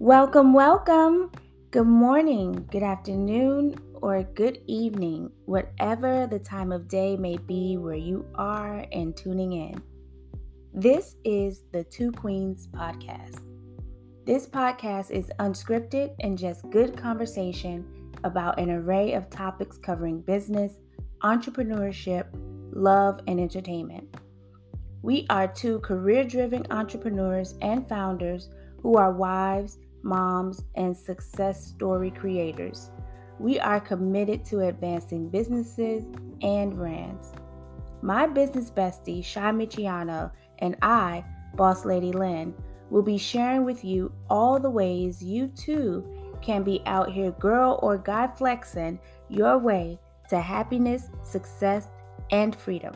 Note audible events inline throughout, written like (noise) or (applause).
Welcome, welcome. Good morning, good afternoon, or good evening, whatever the time of day may be where you are and tuning in. This is the Two Queens podcast. This podcast is unscripted and just good conversation about an array of topics covering business, entrepreneurship, love, and entertainment. We are two career driven entrepreneurs and founders who are wives, moms, and success story creators. We are committed to advancing businesses and brands. My business bestie, Chi Meechieono, and I, Boss Lady Lynn, will be sharing with you all the ways you too can be out here girl or guy flexing your way to happiness, success, and freedom.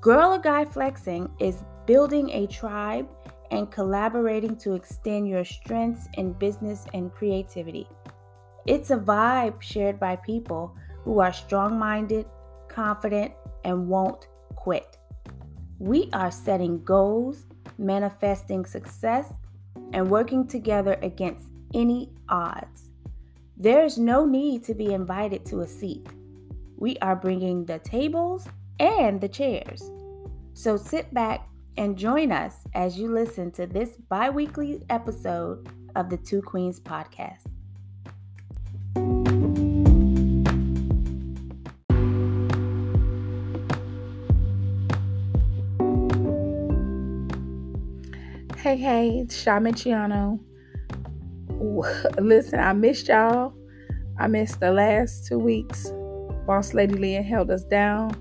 Girl or Guy Flexing is building a tribe and collaborating to extend your strengths in business and creativity. It's a vibe shared by people who are strong minded, confident, and won't quit. We are setting goals, manifesting success, and working together against any odds. There's no need to be invited to a seat. We are bringing the tables and the chairs. So sit back and join us as you listen to this bi weekly episode of the Two Queens podcast. Hey, hey, it's Chi Meechieono. (laughs) Listen, I missed y'all. I missed the last two weeks. Boss Lady Leah held us down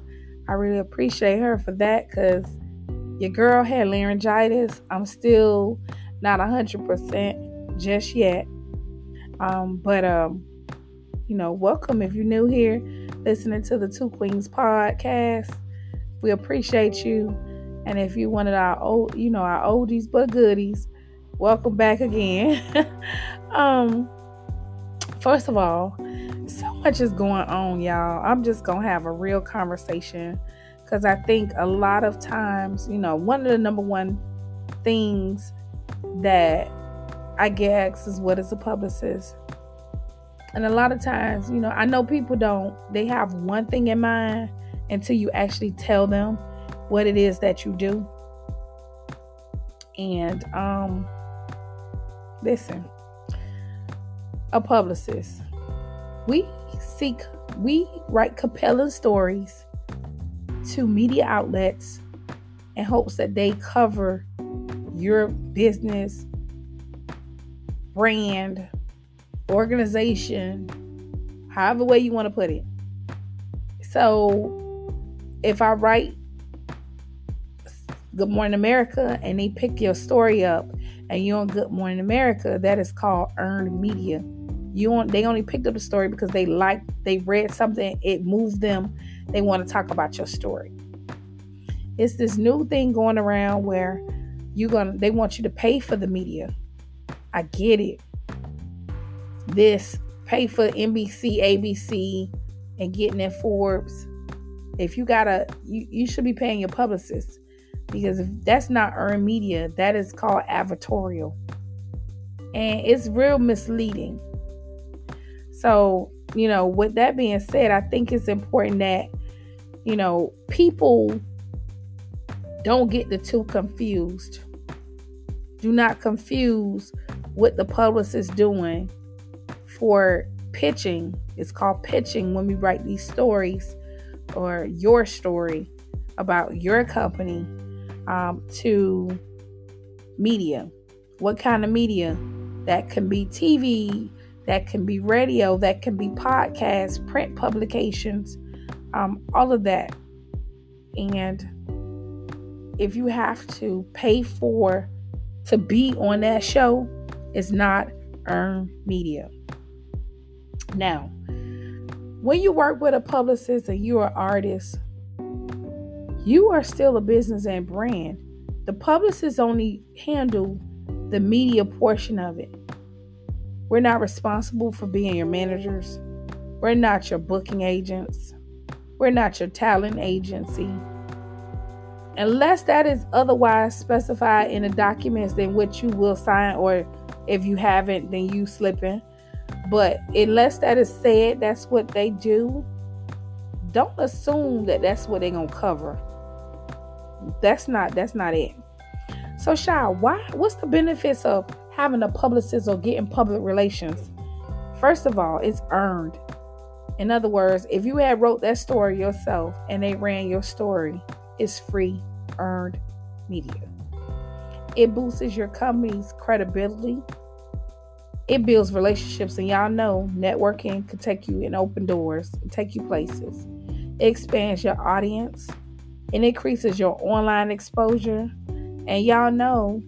I really appreciate her for that because your girl had laryngitis. I'm still not 100% just yet. Um, but, um, you know, welcome if you're new here listening to the Two Queens podcast. We appreciate you. And if one of our old, you know, our oldies but goodies, welcome back again. (laughs) um, first of all, so much is going on, y'all. I'm just to have a real conversation because I think a lot of times, you know, one of the number one things that I get asked is what is a publicist? And a lot of times, you know, I know people don't, they have one thing in mind until you actually tell them what it is that you do. And um listen, a publicist we seek, we write compelling stories to media outlets in hopes that they cover your business, brand, organization, however way you want to put it. So if I write Good Morning America and they pick your story up and you're on Good Morning America, that is called earned media. You want they only picked up the story because they liked they read something, it moved them. They want to talk about your story. It's this new thing going around where you're gonna they want you to pay for the media. I get it. This pay for NBC, ABC, and getting in Forbes. If you gotta, you, you should be paying your publicist because if that's not earned media, that is called advertorial. And it's real misleading. So, you know, with that being said, I think it's important that, you know, people don't get the two confused. Do not confuse what the publicist is doing for pitching. It's called pitching when we write these stories or your story about your company um, to media. What kind of media? That can be TV, that can be radio, that can be podcasts, print publications, um, all of that. And if you have to pay for to be on that show, it's not earned media. Now, when you work with a publicist and you're an artist, you are still a business and brand. The publicist only handle the media portion of it. We're not responsible for being your managers. We're not your booking agents. We're not your talent agency. Unless that is otherwise specified in the documents in which you will sign or If you haven't, then you slipping. But unless that is said, that's what they do. Don't assume that that's what they're gonna cover. That's not that's not it. So, Chi, why? What's the benefits of having a publicist or getting public relations? First of all, it's earned. In other words, if you had wrote that story yourself and they ran your story, it's free, earned media. It boosts your company's credibility. It builds relationships, and y'all know networking can take you in open doors, take you places. It expands your audience, and increases your online exposure and y'all know,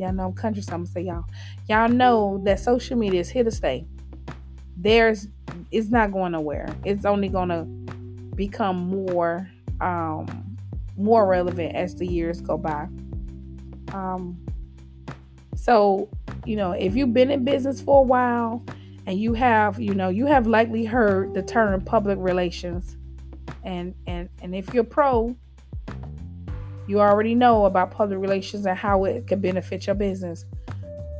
y'all know I'm country, so I'm gonna say y'all. Y'all know that social media is here to stay. There's it's not going nowhere. It's only gonna become more um more relevant as the years go by. Um so, you know, if you've been in business for a while and you have, you know, you have likely heard the term public relations. And and and if you're pro, you already know about public relations and how it can benefit your business.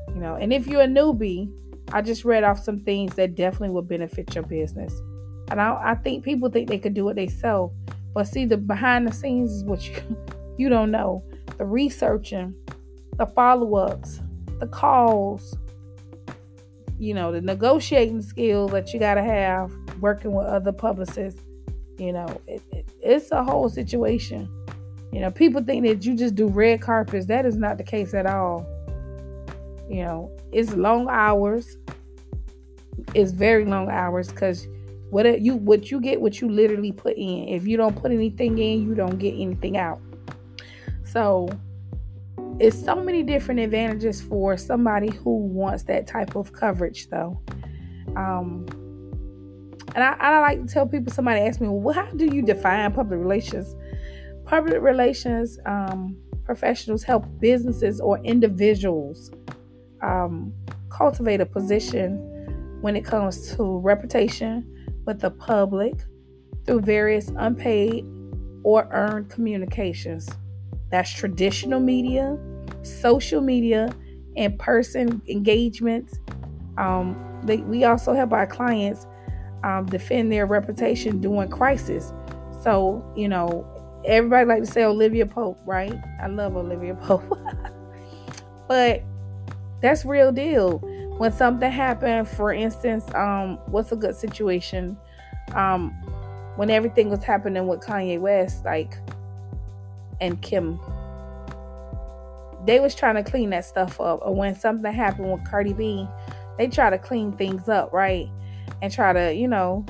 You know, and if you're a newbie, I just read off some things that definitely will benefit your business. And I, I think people think they could do it themselves, but see, the behind the scenes is what you (laughs) you don't know. The researching, the follow ups, the calls, you know, the negotiating skills that you got to have working with other publicists. You know, it, it, it's a whole situation. You know, people think that you just do red carpets. That is not the case at all. You know, it's long hours. It's very long hours because what you what you get what you literally put in. If you don't put anything in, you don't get anything out. So it's so many different advantages for somebody who wants that type of coverage though. Um and I, I like to tell people somebody asked me, well, how do you define public relations? Public relations um, professionals help businesses or individuals um, cultivate a position when it comes to reputation with the public through various unpaid or earned communications. That's traditional media, social media, in person engagements. Um, they, we also help our clients um, defend their reputation during crisis. So, you know, everybody like to say Olivia Pope, right? I love Olivia Pope. (laughs) but that's real deal. When something happened, for instance, um, what's a good situation? Um, when everything was happening with Kanye West, like and Kim, they was trying to clean that stuff up. Or when something happened with Cardi B, they try to clean things up, right? And try to, you know,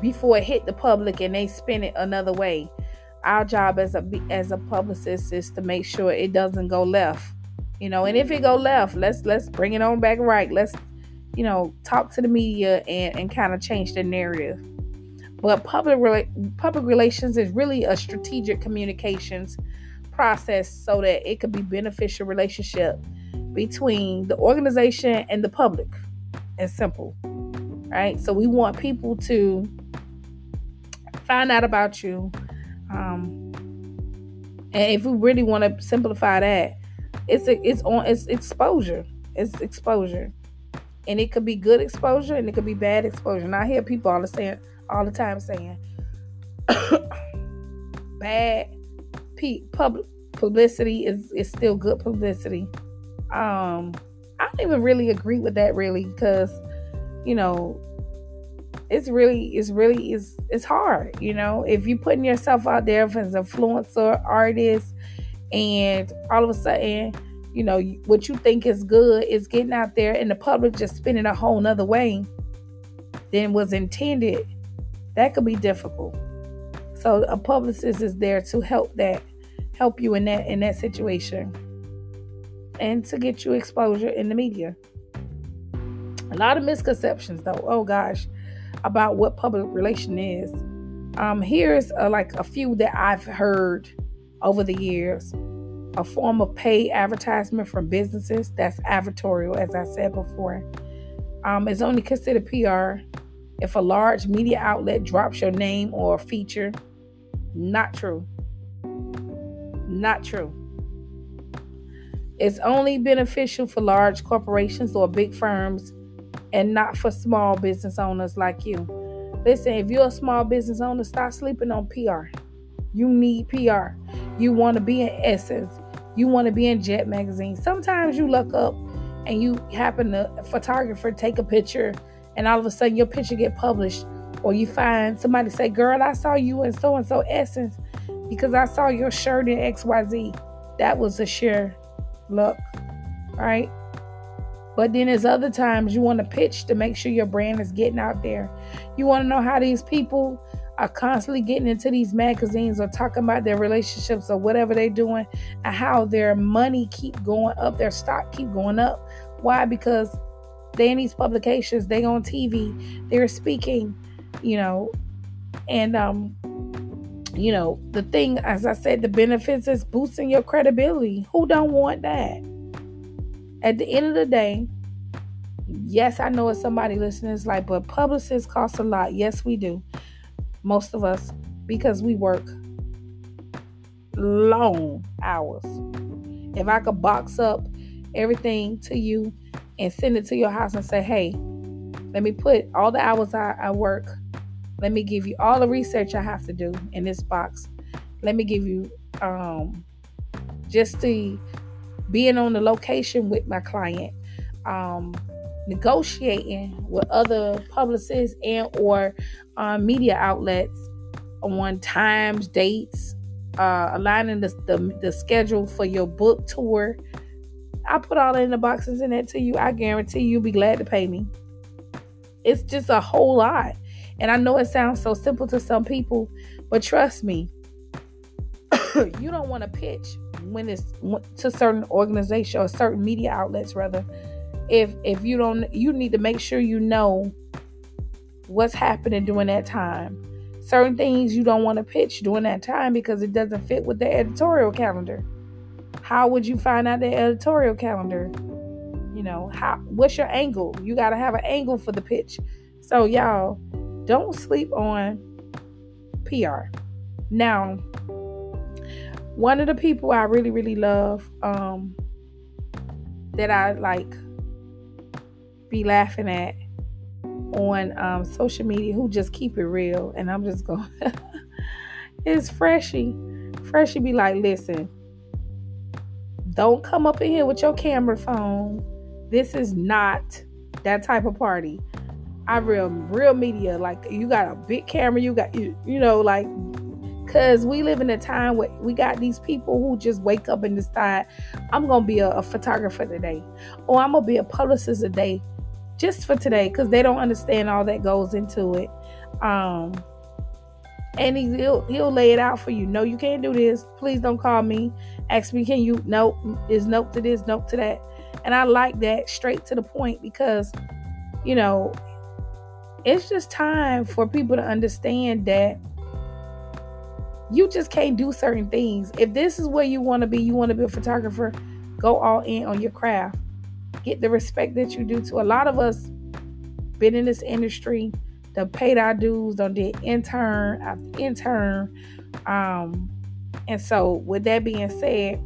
before it hit the public and they spin it another way. Our job as a as a publicist is to make sure it doesn't go left. You know, and if it go mm-hmm. left, let's let's bring it on back right. Let's you know talk to the media and and kind of change the narrative. But public rela- public relations is really a strategic communications process so that it could be beneficial relationship between the organization and the public. It's simple, right? So we want people to find out about you. Um, and if we really want to simplify that, it's it's on it's exposure. It's exposure, and it could be good exposure and it could be bad exposure. And I hear people all the saying all the time saying (coughs) bad public publicity is is still good publicity. Um, I don't even really agree with that really because you know it's really it's really it's it's hard you know? If you're putting yourself out there as an influencer artist and all of a sudden you know what you think is good is getting out there and the public just spinning a whole nother way than was intended that could be difficult. So a publicist is there to help that help you in that in that situation and to get you exposure in the media. A lot of misconceptions though. Oh gosh about what public relation is. Um, here's uh, like a few that I've heard over the years. A form of paid advertisement from businesses that's advertorial, as I said before, um, is only considered PR if a large media outlet drops your name or feature. Not true. Not true. It's only beneficial for large corporations or big firms and not for small business owners like you. Listen, if you're a small business owner, stop sleeping on PR. You need PR. You want to be in Essence. You want to be in Jet Magazine. Sometimes you look up and you happen to photographer take a picture and all of a sudden your picture get published or you find somebody say, girl, I saw you in so and so Essence because I saw your shirt in XYZ. That was a share look, right? But then there's other times you want to pitch to make sure your brand is getting out there. You want to know how these people are constantly getting into these magazines or talking about their relationships or whatever they're doing and how their money keep going up, their stock keep going up. Why? Because they in these publications, they on TV, they're speaking, you know, and um you know, the thing, as I said, the benefits is boosting your credibility. Who don't want that? At the end of the day, yes, I know it's somebody listening is like, but publicists cost a lot. Yes, we do. Most of us, because we work long hours. If I could box up everything to you and send it to your house and say, hey, let me put all the hours I, I work let me give you all the research I have to do in this box. Let me give you um, just the being on the location with my client, um, negotiating with other publicists and or uh, media outlets on times, dates, uh, aligning the, the, the schedule for your book tour. I put all in the boxes in that to you. I guarantee you'll be glad to pay me. It's just a whole lot. And I know it sounds so simple to some people, but trust me, (coughs) you don't want to pitch when it's to certain organization or certain media outlets rather. If if you don't you need to make sure you know what's happening during that time. Certain things you don't want to pitch during that time because it doesn't fit with the editorial calendar. How would you find out the editorial calendar? You know, how what's your angle? You got to have an angle for the pitch. So y'all, don't sleep on PR. Now, one of the people I really, really love, um, that I like be laughing at on um, social media who just keep it real, and I'm just going, (laughs) it's Freshy. Freshy be like, listen, don't come up in here with your camera phone. This is not that type of party. I real real media. Like you got a big camera, you got you, you know, like because we live in a time where we got these people who just wake up and decide I'm gonna be a, a photographer today, or I'm gonna be a publicist today, just for today, because they don't understand all that goes into it. Um, and he, will he'll lay it out for you. No, you can't do this. Please don't call me. Ask me, can you? Nope. Is nope to this, nope to that. And I like that straight to the point because, you know, it's just time for people to understand that you just can't do certain things. If this is where you want to be, you want to be a photographer, go all in on your craft. Get the respect that you do to a lot of us been in this industry, done paid our dues, done did intern after intern. Um, and so with that being said,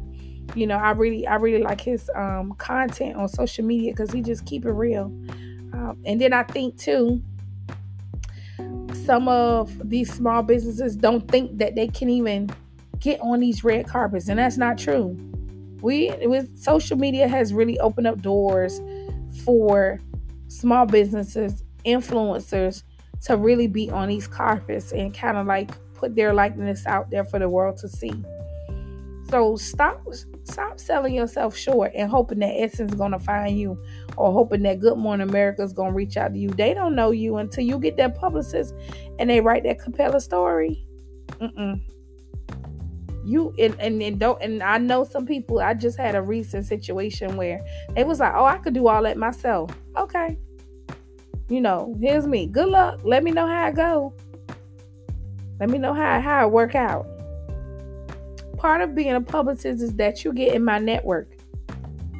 you know, I really I really like his um content on social media because he just keep it real. Um, and then I think too, some of these small businesses don't think that they can even get on these red carpets, and that's not true. We with social media has really opened up doors for small businesses, influencers to really be on these carpets and kind of like put their likeness out there for the world to see. So stop stop selling yourself short and hoping that Essence is gonna find you or hoping that Good Morning America is gonna reach out to you. They don't know you until you get that publicist and they write that Capella story. Mm-mm. You and, and and don't and I know some people. I just had a recent situation where they was like, "Oh, I could do all that myself." Okay, you know, here's me. Good luck. Let me know how I go. Let me know how how it work out part of being a publicist is that you get in my network,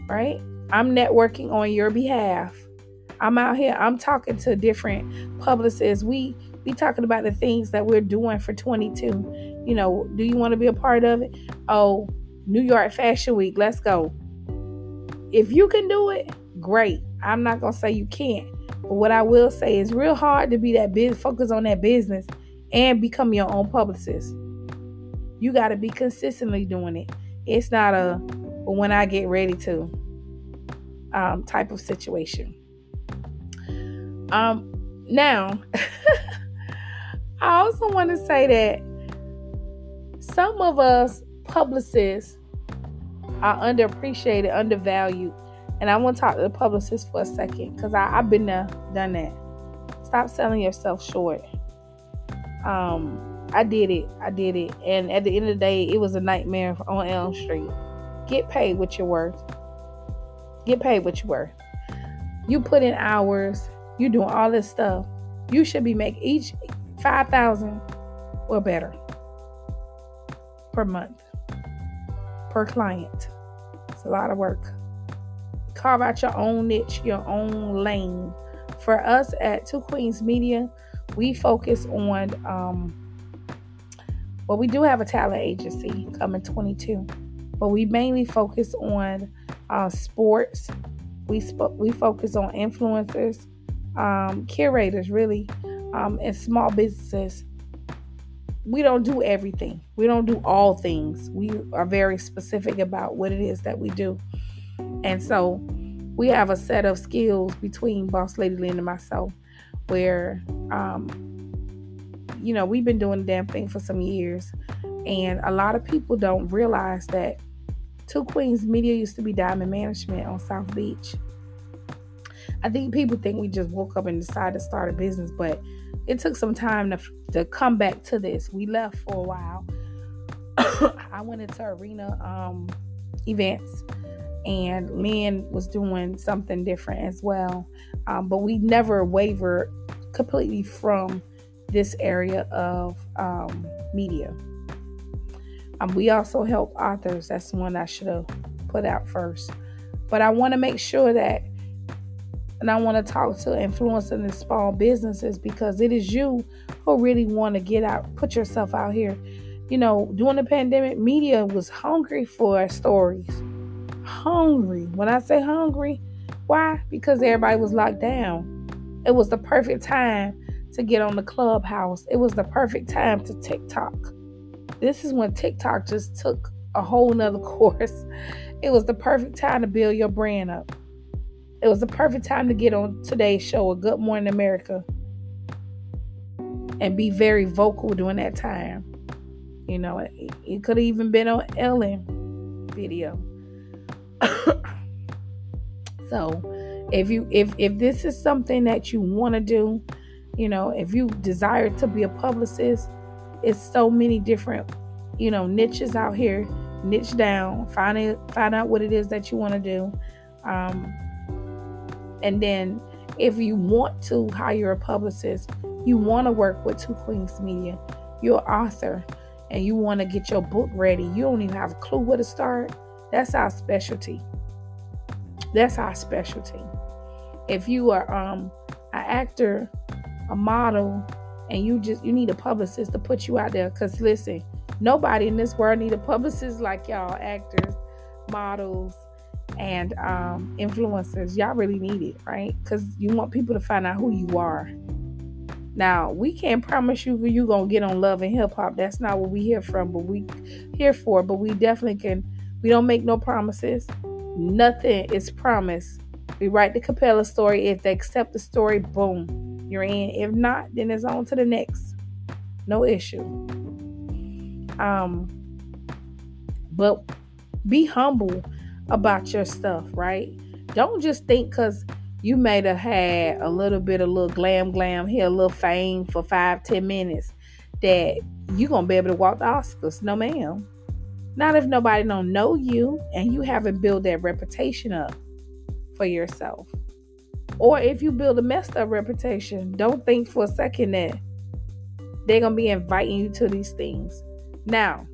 right? I'm networking on your behalf. I'm out here. I'm talking to different publicists. We we talking about the things that we're doing for 22. You know, do you want to be a part of it? Oh, New York Fashion Week. Let's go. if you can do it, great. I'm not gonna say you can't. But what I will say is real hard to be that big focus on that business and become your own publicist. You gotta be consistently doing it. It's not a when I get ready to um, type of situation. Um, now, (laughs) I also want to say that some of us publicists are underappreciated, undervalued. And I want to talk to the publicist for a second because I've been there, done that. Stop selling yourself short. Um, I did it. I did it. And at the end of the day, it was a nightmare on Elm Street. Get paid what you're worth. Get paid what you're worth. You put in hours. You doing all this stuff. You should be making each five thousand or better per month per client. It's a lot of work. Carve out your own niche, your own lane. For us at Two Queens Media, we focus on um, well, we do have a talent agency coming 22, but we mainly focus on uh, sports. We sp- we focus on influencers, um, curators, really, um, and small businesses we don't do everything. We don't do all things. We are very specific about what it is that we do. And so we have a set of skills between Boss Lady Lynn and myself where, um, you know, we've been doing the damn thing for some years. And a lot of people don't realize that Two Queens Media used to be Diamond Management on South Beach. I think people think we just woke up and decided to start a business, but it took some time to, to come back to this. We left for a while. (coughs) I went into arena um, events, and Lynn was doing something different as well. Um, but we never wavered completely from this area of um, media. Um, we also help authors. That's one I should have put out first. But I want to make sure that and I want to talk to influencing the small businesses because it is you who really want to get out, put yourself out here. You know, during the pandemic, media was hungry for stories. Hungry. When I say hungry, why? Because everybody was locked down. It was the perfect time to get on the clubhouse. It was the perfect time to TikTok. This is when TikTok just took a whole nother (laughs) course. It was the perfect time to build your brand up. It was the perfect time to get on today's show, A Good Morning America, and be very vocal during that time. You know, it, it could have even been on Ellen video. (coughs) so, if you if if this is something that you want to do, you know, if you desire to be a publicist, it's so many different, you know, niches out here. Niche down, find it, find out what it is that you want to do. Um, and then if you want to hire a publicist, you want to work with Two Queens Media, you're author, and you want to get your book ready, you don't even have a clue where to start. That's our specialty. That's our specialty. If you are um an actor, a model, and you just you need a publicist to put you out there, because listen, nobody in this world need a publicist like y'all, actors, models, and um, influencers, y'all really need it, right? Because you want people to find out who you are. Now, we can't promise you you gonna get on love and hip hop. That's not what we here from, but we here for. But we definitely can. We don't make no promises. Nothing is promised. We write the Capella story. If they accept the story, boom, you're in. If not, then it's on to the next. No issue. Um, but be humble about your stuff, right? Don't just think because you may have had a little bit of little glam glam here, a little fame for five, ten minutes that you're gonna be able to walk the Oscars. No ma'am. Not if nobody don't know you and you haven't built that reputation up for yourself. Or if you build a messed up reputation, don't think for a second that they're gonna be inviting you to these things. Now,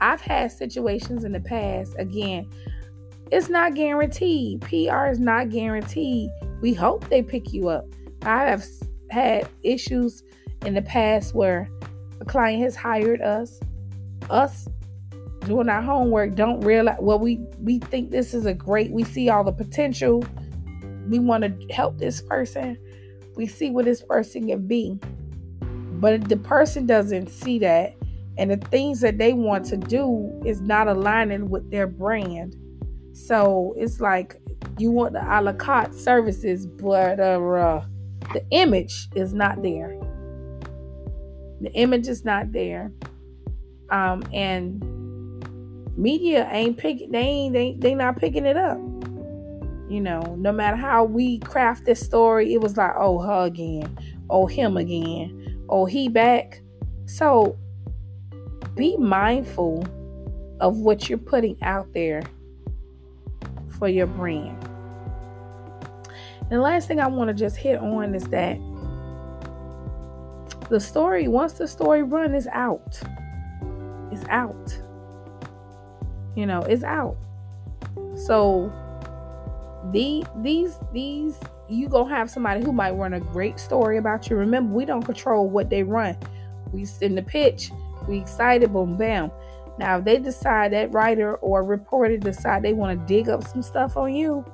I've had situations in the past, again, it's not guaranteed. PR is not guaranteed. We hope they pick you up. I have had issues in the past where a client has hired us, us, doing our homework don't realize well we we think this is a great we see all the potential we want to help this person. We see what this person can be. But the person doesn't see that and the things that they want to do is not aligning with their brand. So it's like you want the a la carte services but uh, uh the image is not there. The image is not there. Um and media ain't picking they ain't they, they not picking it up you know no matter how we craft this story it was like oh her again oh him again oh he back. So be mindful of what you're putting out there for your brand. And the last thing i want to just hit on is that the story once the story run is out. It's out. You know, it's out. So the these these you gonna have somebody who might run a great story about you. Remember, we don't control what they run. We send the pitch, we excited, boom, bam. Now, if they decide that writer or reporter decide they want to dig up some stuff on you,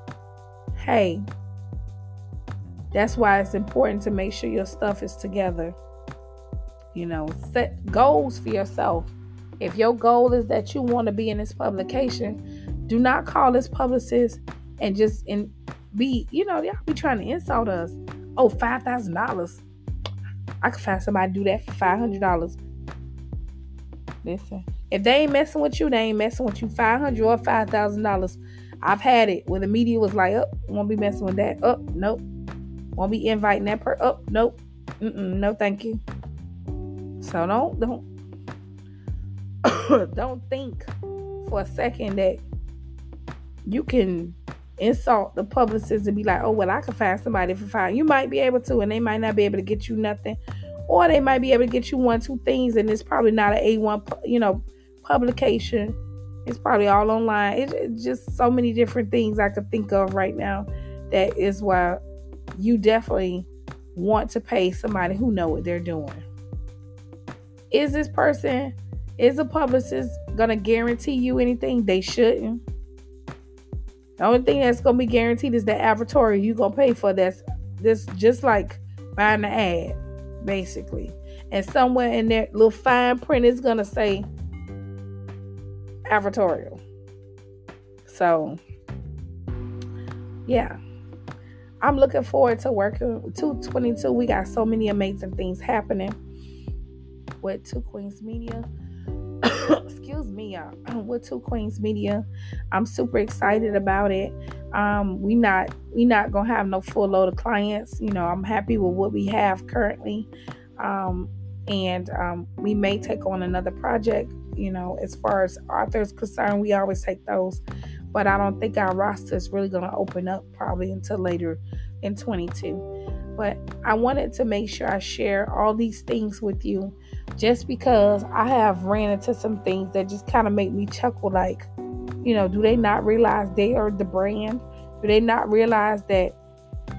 hey, that's why it's important to make sure your stuff is together. You know, set goals for yourself. If your goal is that you want to be in this publication, do not call this publicist and just and be, you know, y'all be trying to insult us. Oh, five thousand dollars. I could find somebody do that for five hundred dollars. Listen, if they ain't messing with you, they ain't messing with you. Five hundred or five thousand dollars. I've had it where the media was like, "Up, oh, won't be messing with that." Up, oh, nope. Won't be inviting that per. Up, oh, nope. Mm-mm, no, thank you. So don't don't (coughs) don't think for a second that you can insult the publicist and be like, oh, well, I can find somebody for five. You might be able to, and they might not be able to get you nothing. Or they might be able to get you one, two things, and it's probably not an A1, you know, publication. It's probably all online. It's, just so many different things I could think of right now. That is why you definitely want to pay somebody who know what they're doing. Is this person is a publicist gonna guarantee you anything? They shouldn't. The only thing that's gonna be guaranteed is the advertorial you gonna pay for. That's this just like buying an ad, basically. And somewhere in there, little fine print is gonna say advertorial. So, yeah, I'm looking forward to working 222. We got so many amazing things happening with Two Queens Media. (coughs) excuse me, (coughs) y'all, with Two Queens Media. I'm super excited about it. Um, we not we not gonna have no full load of clients. You know, I'm happy with what we have currently. Um, and um, we may take on another project. You know, as far as authors concerned, we always take those, but I don't think our roster is really gonna open up probably until later in 22. But I wanted to make sure I share all these things with you just because I have ran into some things that just kind of make me chuckle like, you know, do they not realize they are the brand? Do they not realize that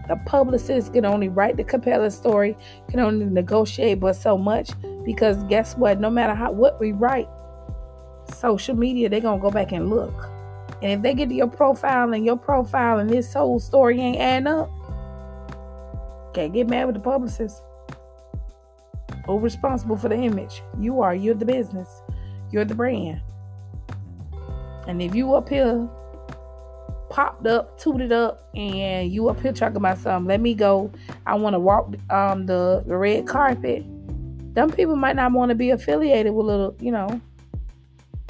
the publicist can only write the compelling story, can only negotiate but so much? Because guess what? No matter how what we write, social media, they're gonna go back and look. And if they get to your profile and your profile and this whole story ain't adding up, can't get mad with the publicist. Who responsible for the image? You are. You're the business. You're the brand. And if you up here popped up, tooted up, and you up here talking about something, let me go. I want to walk um the, the red carpet. Them people might not want to be affiliated with little, you know,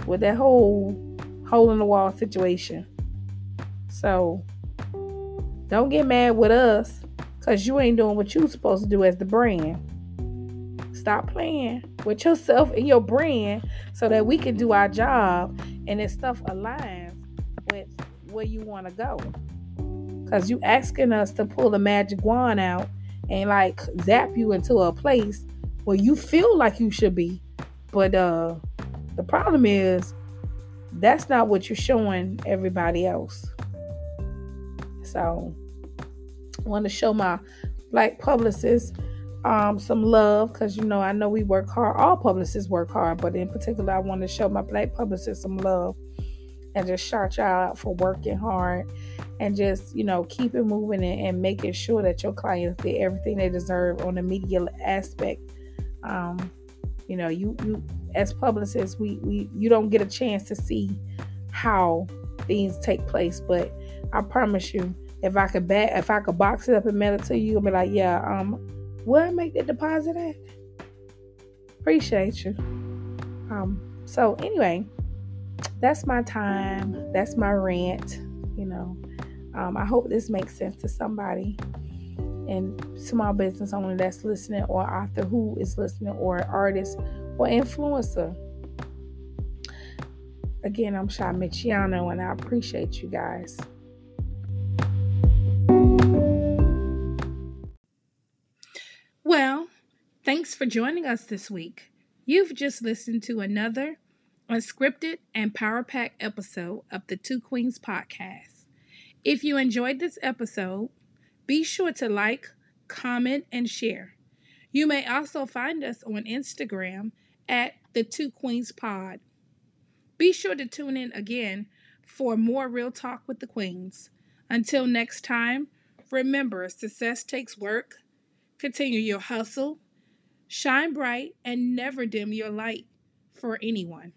with that whole hole in the wall situation. So don't get mad with us because you ain't doing what you supposed to do as the brand. Stop playing with yourself and your brand so that we can do our job and this stuff aligns with where you want to go. Because you asking us to pull the magic wand out and like zap you into a place where you feel like you should be. But uh the problem is that's not what you're showing everybody else. So want to show my black publicists um, some love because you know I know we work hard. All publicists work hard, but in particular, I want to show my black publicists some love and just shout y'all out for working hard and just you know keep it moving and, and making sure that your clients get everything they deserve on the media aspect. Um, you know, you you as publicists, we we you don't get a chance to see how things take place, but I promise you, if I could back, if I could box it up and mail it to you, and be like, yeah, um, where I make the deposit at? Appreciate you. Um, so anyway, that's my time. That's my rant. You know, um, I hope this makes sense to somebody and small business owner that's listening, or author who is listening, or artist or influencer. Again, I'm Chi Meechieono, and I appreciate you guys. For joining us this week. You've just listened to another unscripted and power packed episode of the Two Queens podcast. If you enjoyed this episode, be sure to like, comment, and share. You may also find us on Instagram at the Two Queens Pod. Be sure to tune in again for more Real Talk with the Queens. Until next time, remember success takes work. Continue your hustle, shine bright, and never dim your light for anyone.